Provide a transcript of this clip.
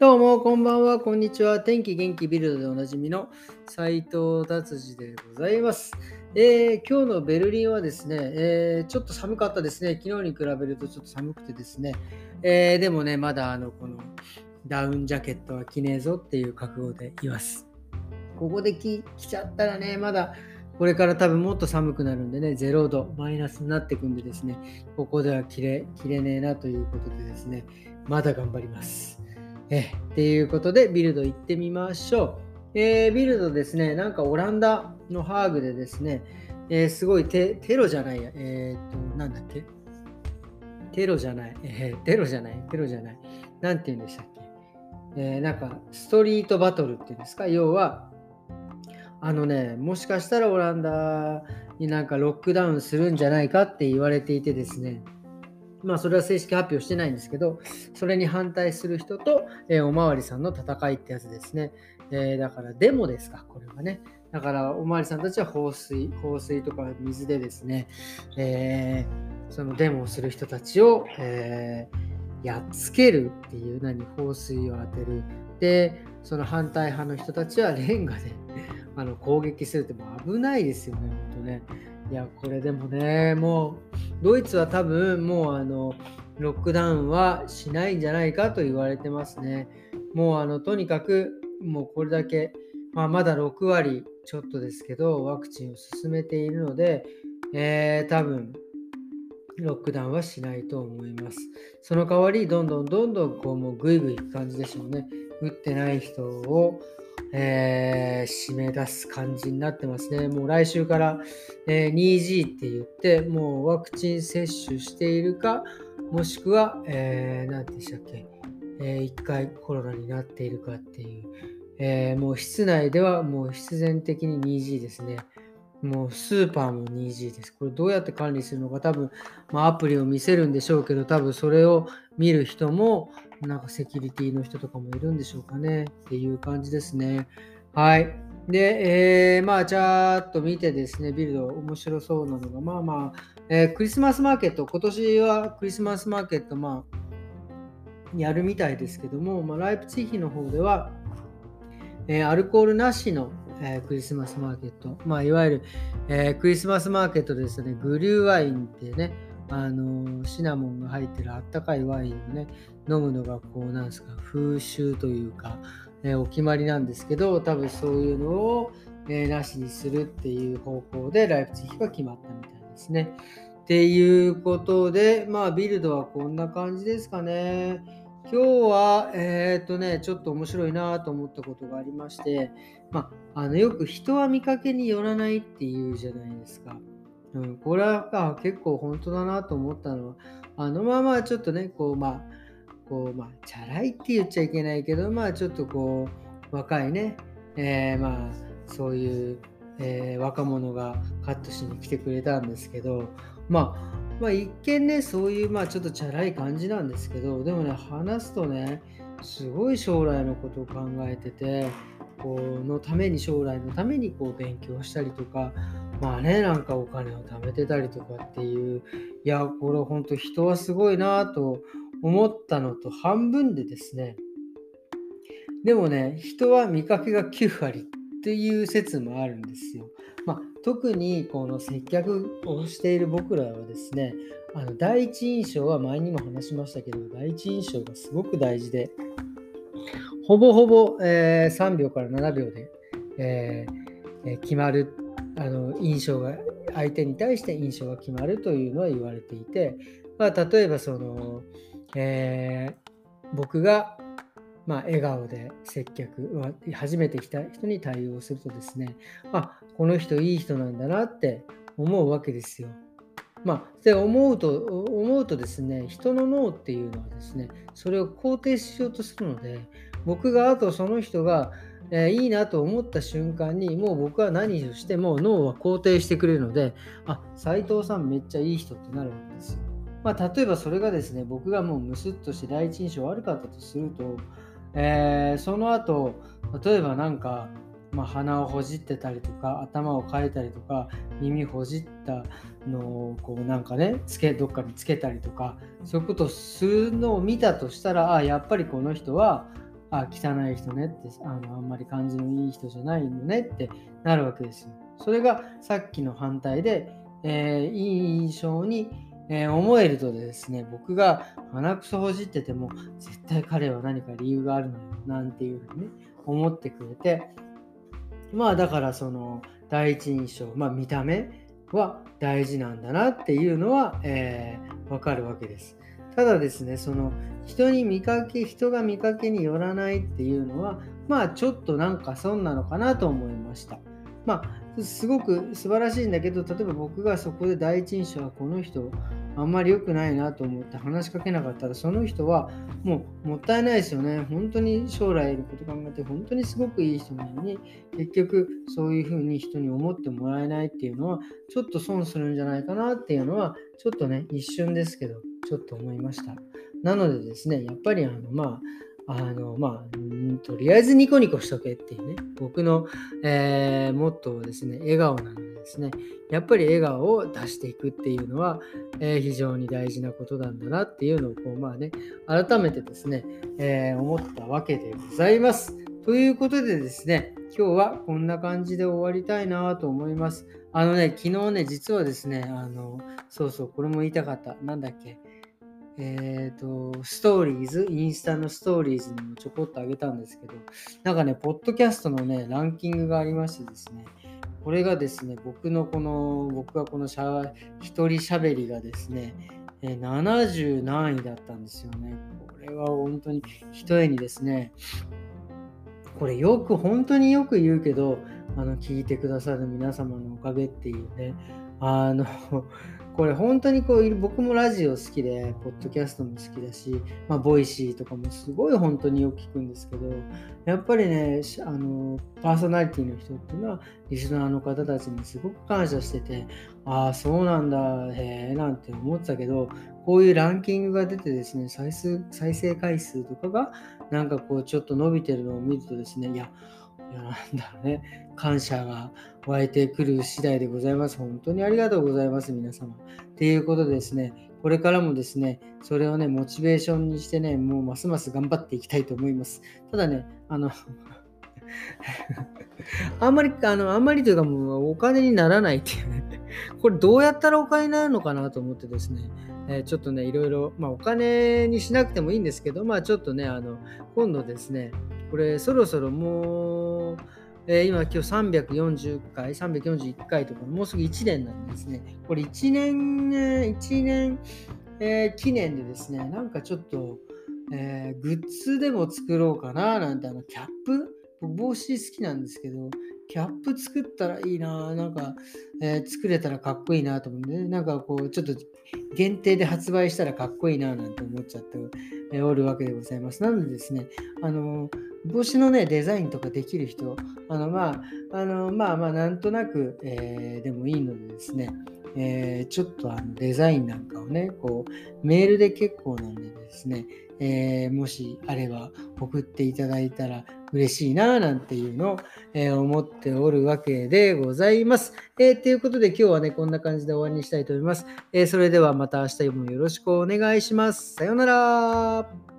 どうも、こんばんは、こんにちは。天気元気ビルドでおなじみの斉藤達治でございます、えー、今日のベルリンはですね、えー、ちょっと寒かったですね。昨日に比べるとちょっと寒くてですね。えー、でもね、まだあの、このダウンジャケットは着ねえぞっていう覚悟でいます。ここで着ちゃったらね、まだこれから多分もっと寒くなるんでね、0度、マイナスになってくんでですね、ここでは着れ着れねえなということでですね、まだ頑張ります。えっていうことで、ビルド行ってみましょう。えー、ビルドですね、なんかオランダのハーグでですね、えー、すごいテロじゃないや、えー、っと、なんだっけ？テロじゃない、えー、テロじゃない、テロじゃない。なんて言うんでしたっけ？えー、なんか、ストリートバトルっていうんですか？要は、あのね、もしかしたらオランダになんかロックダウンするんじゃないかって言われていてですね、まあ、それは正式発表してないんですけど、それに反対する人と、えー、おまわりさんの戦いってやつですね。えー、だから、デモですか、これはね。だから、おまわりさんたちは放水、放水とか水でですね、えー、そのデモをする人たちを、えやっつけるっていう、何、放水を当てる。で、その反対派の人たちはレンガであの攻撃するっても危ないですよね、本当ね。いや、これでもね、もう、ドイツは多分もうあの、ロックダウンはしないんじゃないかと言われてますね。もうあの、とにかく、もうこれだけ、まあ、まだ6割ちょっとですけど、ワクチンを進めているので、えー、多分、ロックダウンはしないと思います。その代わり、どんどんどんどんこうもうぐいぐいいく感じでしょうね。打ってない人を、えー、締め出す感じになってますね。もう来週から、えー、2G って言って、もうワクチン接種しているか、もしくは、えー、何でしたっけ、えー、1回コロナになっているかっていう、えー、もう室内ではもう必然的に 2G ですね。もうスーパーも 2G です。これどうやって管理するのか多分、まあ、アプリを見せるんでしょうけど、多分それを見る人も、なんかセキュリティの人とかもいるんでしょうかねっていう感じですね。はい。で、えー、まあ、ちゃーっと見てですね、ビルド面白そうなのが、まあまあ、えー、クリスマスマーケット、今年はクリスマスマーケット、まあ、やるみたいですけども、まあ、ライプツィヒの方では、えー、アルコールなしの、えー、クリスマスマーケット、まあ、いわゆる、えー、クリスマスマーケットですね、グリューワインってね、あのシナモンが入ってるあったかいワインをね飲むのがこうなんですか風習というか、え、お決まりなんですけど多分そういうのを、え、なしにするっていう方向でライプツィヒが決まったみたいですね。っていうことでまあビルドはこんな感じですかね。今日は、えっ、ー、とね、ちょっと面白いなと思ったことがありまして、まあ、あのよく人は見かけによらないっていうじゃないですか。うん、これはあ結構本当だなと思ったのは、あのままちょっとね、こう、まあ、こう、まあ、チャラいって言っちゃいけないけど、まあ、ちょっとこう、若いね、えー、まあ、そういう、えー、若者がカットしに来てくれたんですけど、まあ、まあ、一見ね、そういう、まあ、ちょっとチャラい感じなんですけど、でもね、話すとね、すごい将来のことを考えてて、のために将来のためにこう勉強したりとかまあねなんかお金を貯めてたりとかっていういやこれ本当人はすごいなと思ったのと半分でですねでもね人は見かけが9割っていう説もあるんですよ。まあ、特にこの接客をしている僕らはですねあの第一印象は前にも話しましたけど第一印象がすごく大事でほぼほぼ、えー、3秒から7秒で、えー、決まるあの印象が相手に対して印象が決まるというのは言われていて、まあ、例えばその、えー、僕が、まあ、笑顔で接客初めて来た人に対応するとですねあこの人いい人なんだなって思うわけですよ。まあ、で思うと思うとですね人の脳っていうのはですねそれを肯定しようとするので僕があとその人が、えー、いいなと思った瞬間にもう僕は何をしても脳は肯定してくれるのであ斉藤さんめっちゃいい人ってなるわけですよ。まあ、例えばそれがですね僕がもうムスッとして第一印象悪かったとすると、えー、その後例えばなんかまあ、鼻をほじってたりとか頭をかいたりとか耳ほじったのをこうなんかねつけどっかにつけたりとかそういうことをするのを見たとしたらあやっぱりこの人はあ、汚い人ねってあの、あんまり感じのいい人じゃないのねってなるわけですよ。それがさっきの反対で、えー、いい印象に、えー、思えるとですね、僕が鼻くそほじってても、絶対彼は何か理由があるのよ、なんていうふうにね、思ってくれて、まあだからその第一印象、まあ見た目は大事なんだなっていうのは、えー、わかるわけです。ただですね、その人に見かけ、人が見かけによらないっていうのは、まあちょっとなんか損なのかなと思いました。まあ、すごく素晴らしいんだけど、例えば僕がそこで第一印象はこの人、あんまり良くないなと思って話しかけなかったら、その人はもうもったいないですよね。本当に将来のこと考えて、本当にすごくいい人なのに、結局そういうふうに人に思ってもらえないっていうのは、ちょっと損するんじゃないかなっていうのは、ちょっとね、一瞬ですけど、ちょっと思いました。なのでですね、やっぱりあの、まあ、あの、まあ、とりあえずニコニコしとけっていうね、僕の、えー、モットーですね、笑顔なのでですね、やっぱり笑顔を出していくっていうのは、えー、非常に大事なことなんだなっていうのを、こう、まあね、改めてですね、えー、思ったわけでございます。ということでですね、今日はこんな感じで終わりたいなと思います。あのね、昨日ね、実はですね、あの、そうそう、これも言いたかった。なんだっけ？えっ、ー、と、ストーリーズ、インスタのストーリーズにもちょこっとあげたんですけど、なんかね、ポッドキャストのね、ランキングがありましてですね、これがですね、僕のこの、僕がこのしゃ一人喋りがですね、えー、70何位だったんですよね。これは本当にひとえにですね、これよく、本当によく言うけど、あの、聞いてくださる皆様のおかげっていうね、あの、これ本当にこう僕もラジオ好きで、ポッドキャストも好きだし、まあ、ボイシーとかもすごい本当によく聞くんですけど、やっぱりね、あのパーソナリティの人っていうのは、リスナーの方たちにすごく感謝してて、ああ、そうなんだ、へなんて思ってたけど、こういうランキングが出てですね、再生再生回数とかが、なんかこう、ちょっと伸びてるのを見るとですね、いや、いやなんだろうね、感謝が湧いてくる次第でございます。本当にありがとうございます、皆様。っていうことでですね、これからもですね、それをね、モチベーションにしてね、もうますます頑張っていきたいと思います。ただね、あの あんまり、あの、あんまりというかもうお金にならないっていうね、これどうやったらお金になるのかなと思ってですね、えー、ちょっとね、いろいろ、まあお金にしなくてもいいんですけど、まあちょっとね、あの、今度ですね、これそろそろもう、えー、今今日340回、341回とか、もうすぐ1年なんですね。これ1年、1年、えー、記念でですね、なんかちょっと、えー、グッズでも作ろうかななんて、あの、キャップ帽子好きなんですけど、キャップ作ったらいいななんか、えー、作れたらかっこいいなと思ってね、なんかこう、ちょっと限定で発売したらかっこいいななんて思っちゃって、え、おるわけでございます。なのでですね、あの帽子のね、デザインとかできる人、あの、まあ、あの、まあまあ、なんとなく、えー、でもいいのでですね、え、ちょっとあのデザインなんかをね、こう、メールで結構なんでですね、え、もしあれば送っていただいたら嬉しいななんていうのを、えー、思っておるわけでございます。えー、ということで今日はね、こんな感じで終わりにしたいと思います。えそれではまた明日もよろしくお願いします。さようなら。